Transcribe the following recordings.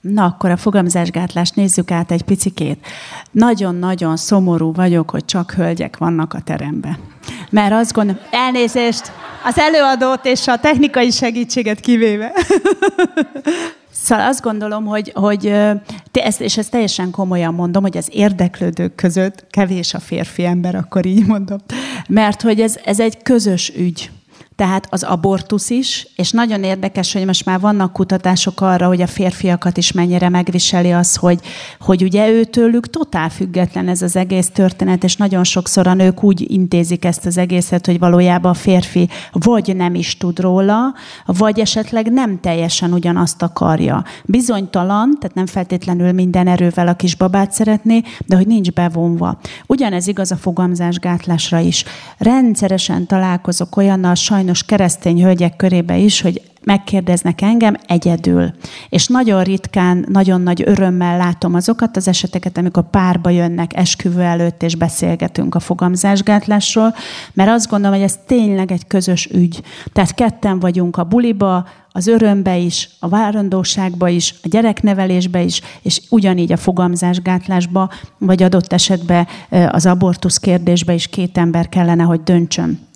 Na, akkor a fogamzásgátlást nézzük át egy picikét. Nagyon-nagyon szomorú vagyok, hogy csak hölgyek vannak a teremben. Mert azt gondolom, elnézést, az előadót és a technikai segítséget kivéve. Szóval azt gondolom, hogy, hogy ezt, és ezt teljesen komolyan mondom, hogy az érdeklődők között kevés a férfi ember, akkor így mondom. Mert hogy ez, ez egy közös ügy tehát az abortusz is, és nagyon érdekes, hogy most már vannak kutatások arra, hogy a férfiakat is mennyire megviseli az, hogy, hogy ugye őtőlük totál független ez az egész történet, és nagyon sokszor a nők úgy intézik ezt az egészet, hogy valójában a férfi vagy nem is tud róla, vagy esetleg nem teljesen ugyanazt akarja. Bizonytalan, tehát nem feltétlenül minden erővel a kisbabát szeretné, de hogy nincs bevonva. Ugyanez igaz a fogamzásgátlásra is. Rendszeresen találkozok olyannal, sajnos sajnos keresztény hölgyek körébe is, hogy megkérdeznek engem egyedül. És nagyon ritkán, nagyon nagy örömmel látom azokat az eseteket, amikor párba jönnek esküvő előtt, és beszélgetünk a fogamzásgátlásról, mert azt gondolom, hogy ez tényleg egy közös ügy. Tehát ketten vagyunk a buliba, az örömbe is, a várandóságba is, a gyereknevelésbe is, és ugyanígy a fogamzásgátlásba, vagy adott esetben az abortusz kérdésbe is két ember kellene, hogy döntsön.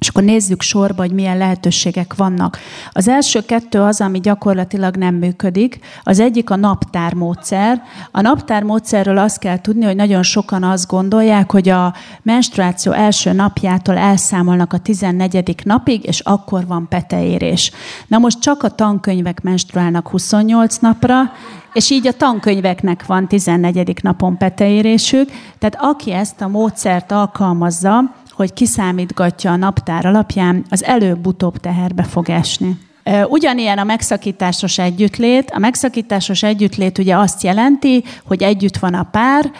És akkor nézzük sorba, hogy milyen lehetőségek vannak. Az első kettő az, ami gyakorlatilag nem működik. Az egyik a naptármódszer. A naptármódszerről azt kell tudni, hogy nagyon sokan azt gondolják, hogy a menstruáció első napjától elszámolnak a 14. napig, és akkor van peteérés. Na most csak a tankönyvek menstruálnak 28 napra, és így a tankönyveknek van 14. napon peteérésük. Tehát aki ezt a módszert alkalmazza, hogy kiszámítgatja a naptár alapján, az előbb-utóbb teherbe fog esni. Ugyanilyen a megszakításos együttlét. A megszakításos együttlét ugye azt jelenti, hogy együtt van a pár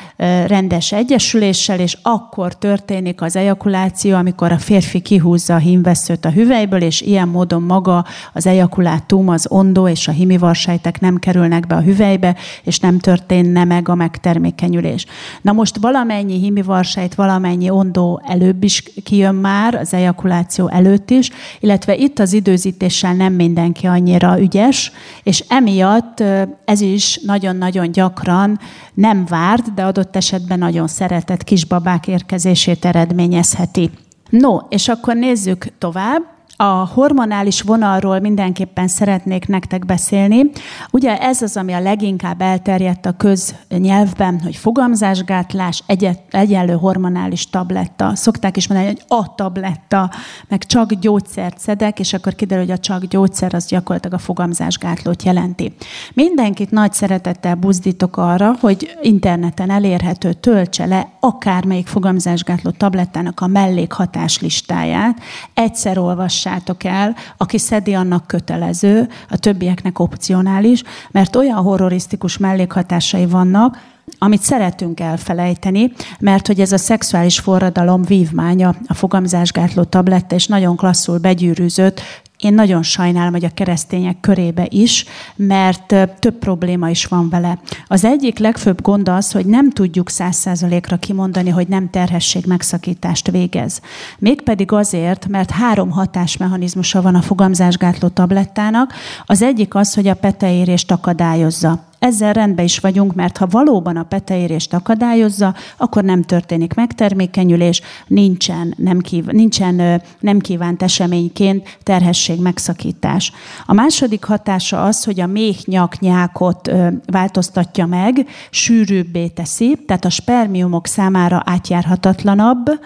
rendes egyesüléssel, és akkor történik az ejakuláció, amikor a férfi kihúzza a hímveszőt a hüvelyből, és ilyen módon maga az ejakulátum, az ondó és a himivarsejtek nem kerülnek be a hüvelybe, és nem történne meg a megtermékenyülés. Na most valamennyi himivarsejt, valamennyi ondó előbb is kijön már, az ejakuláció előtt is, illetve itt az időzítéssel nem mindenki annyira ügyes, és emiatt ez is nagyon-nagyon gyakran nem várt, de adott esetben nagyon szeretett kisbabák érkezését eredményezheti. No, és akkor nézzük tovább. A hormonális vonalról mindenképpen szeretnék nektek beszélni. Ugye ez az, ami a leginkább elterjedt a köznyelvben, hogy fogamzásgátlás, egyet, egyenlő hormonális tabletta. Szokták is mondani, hogy a tabletta, meg csak gyógyszert szedek, és akkor kiderül, hogy a csak gyógyszer az gyakorlatilag a fogamzásgátlót jelenti. Mindenkit nagy szeretettel buzdítok arra, hogy interneten elérhető töltse le akármelyik fogamzásgátló tablettának a mellékhatás listáját. Egyszer olvassák olvassátok el, aki szedi, annak kötelező, a többieknek opcionális, mert olyan horrorisztikus mellékhatásai vannak, amit szeretünk elfelejteni, mert hogy ez a szexuális forradalom vívmánya, a fogamzásgátló tabletta, és nagyon klasszul begyűrűzött, én nagyon sajnálom, hogy a keresztények körébe is, mert több probléma is van vele. Az egyik legfőbb gond az, hogy nem tudjuk száz százalékra kimondani, hogy nem terhesség megszakítást végez. Mégpedig azért, mert három hatásmechanizmusa van a fogamzásgátló tablettának. Az egyik az, hogy a peteérést akadályozza. Ezzel rendben is vagyunk, mert ha valóban a peteérést akadályozza, akkor nem történik megtermékenyülés, nincsen nem, kív, nincsen nem kívánt eseményként terhesség megszakítás. A második hatása az, hogy a méhnyak-nyákot változtatja meg, sűrűbbé teszi, tehát a spermiumok számára átjárhatatlanabb,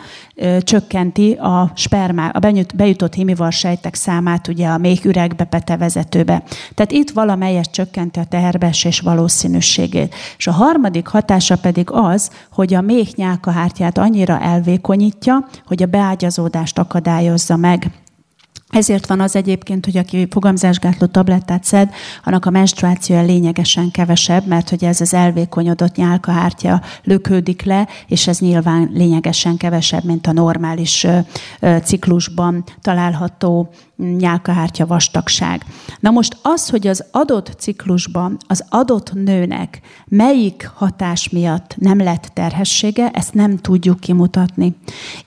csökkenti a spermá, a bejutott himivarsejtek számát ugye a méh üregbe, petevezetőbe. Tehát itt valamelyest csökkenti a teherbeesés valószínűségét. És a harmadik hatása pedig az, hogy a méh nyálkahártyát annyira elvékonyítja, hogy a beágyazódást akadályozza meg. Ezért van az egyébként, hogy aki fogamzásgátló tablettát szed, annak a menstruációja lényegesen kevesebb, mert hogy ez az elvékonyodott nyálkahártya lökődik le, és ez nyilván lényegesen kevesebb, mint a normális ciklusban található nyálkahártya vastagság. Na most az, hogy az adott ciklusban az adott nőnek melyik hatás miatt nem lett terhessége, ezt nem tudjuk kimutatni.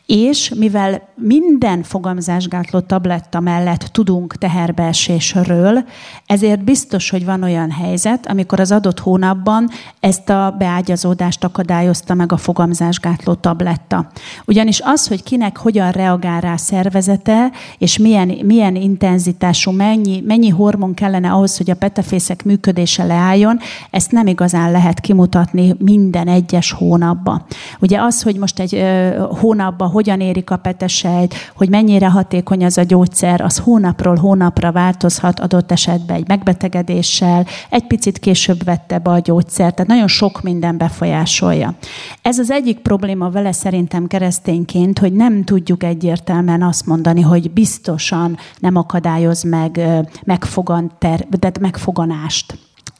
És mivel minden fogamzásgátló tabletta mellett tudunk teherbeesésről, ezért biztos, hogy van olyan helyzet, amikor az adott hónapban ezt a beágyazódást akadályozta meg a fogamzásgátló tabletta. Ugyanis az, hogy kinek hogyan reagál rá szervezete, és milyen, milyen intenzitású, mennyi, mennyi hormon kellene ahhoz, hogy a petefészek működése leálljon, ezt nem igazán lehet kimutatni minden egyes hónapban. Ugye az, hogy most egy hónapban hogyan érik a petesejt, hogy mennyire hatékony az a gyógyszer, az hónapról hónapra változhat adott esetben egy megbetegedéssel, egy picit később vette be a gyógyszert, tehát nagyon sok minden befolyásolja. Ez az egyik probléma vele szerintem keresztényként, hogy nem tudjuk egyértelműen azt mondani, hogy biztosan nem akadályoz meg megfogan ter, de megfoganást.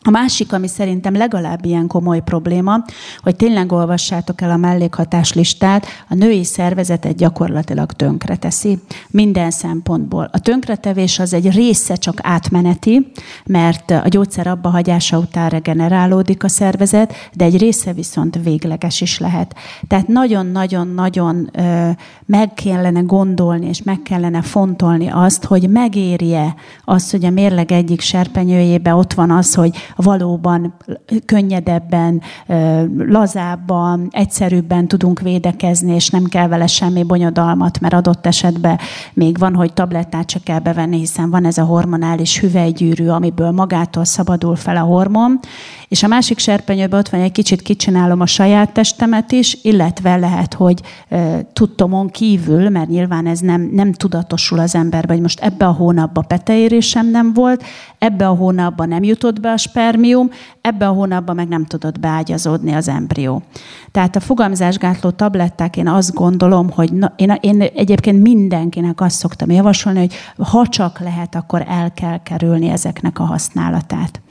A másik, ami szerintem legalább ilyen komoly probléma, hogy tényleg olvassátok el a mellékhatás listát, a női szervezetet gyakorlatilag tönkreteszi minden szempontból. A tönkretevés az egy része csak átmeneti, mert a gyógyszer abba hagyása után regenerálódik a szervezet, de egy része viszont végleges is lehet. Tehát nagyon-nagyon-nagyon meg kellene gondolni, és meg kellene fontolni azt, hogy megérje azt, hogy a mérleg egyik serpenyőjébe ott van az, hogy valóban könnyedebben, lazábban, egyszerűbben tudunk védekezni, és nem kell vele semmi bonyodalmat, mert adott esetben még van, hogy tablettát se kell bevenni, hiszen van ez a hormonális hüvelygyűrű, amiből magától szabadul fel a hormon, és a másik serpenyőben ott van, egy kicsit kicsinálom a saját testemet is, illetve lehet, hogy e, tudtomon kívül, mert nyilván ez nem, nem tudatosul az emberbe, hogy most ebbe a hónapban peteérésem nem volt, ebbe a hónapban nem jutott be a spermium, ebbe a hónapban meg nem tudott beágyazódni az embrió. Tehát a fogamzásgátló tabletták, én azt gondolom, hogy na, én, én egyébként mindenkinek azt szoktam javasolni, hogy ha csak lehet, akkor el kell kerülni ezeknek a használatát.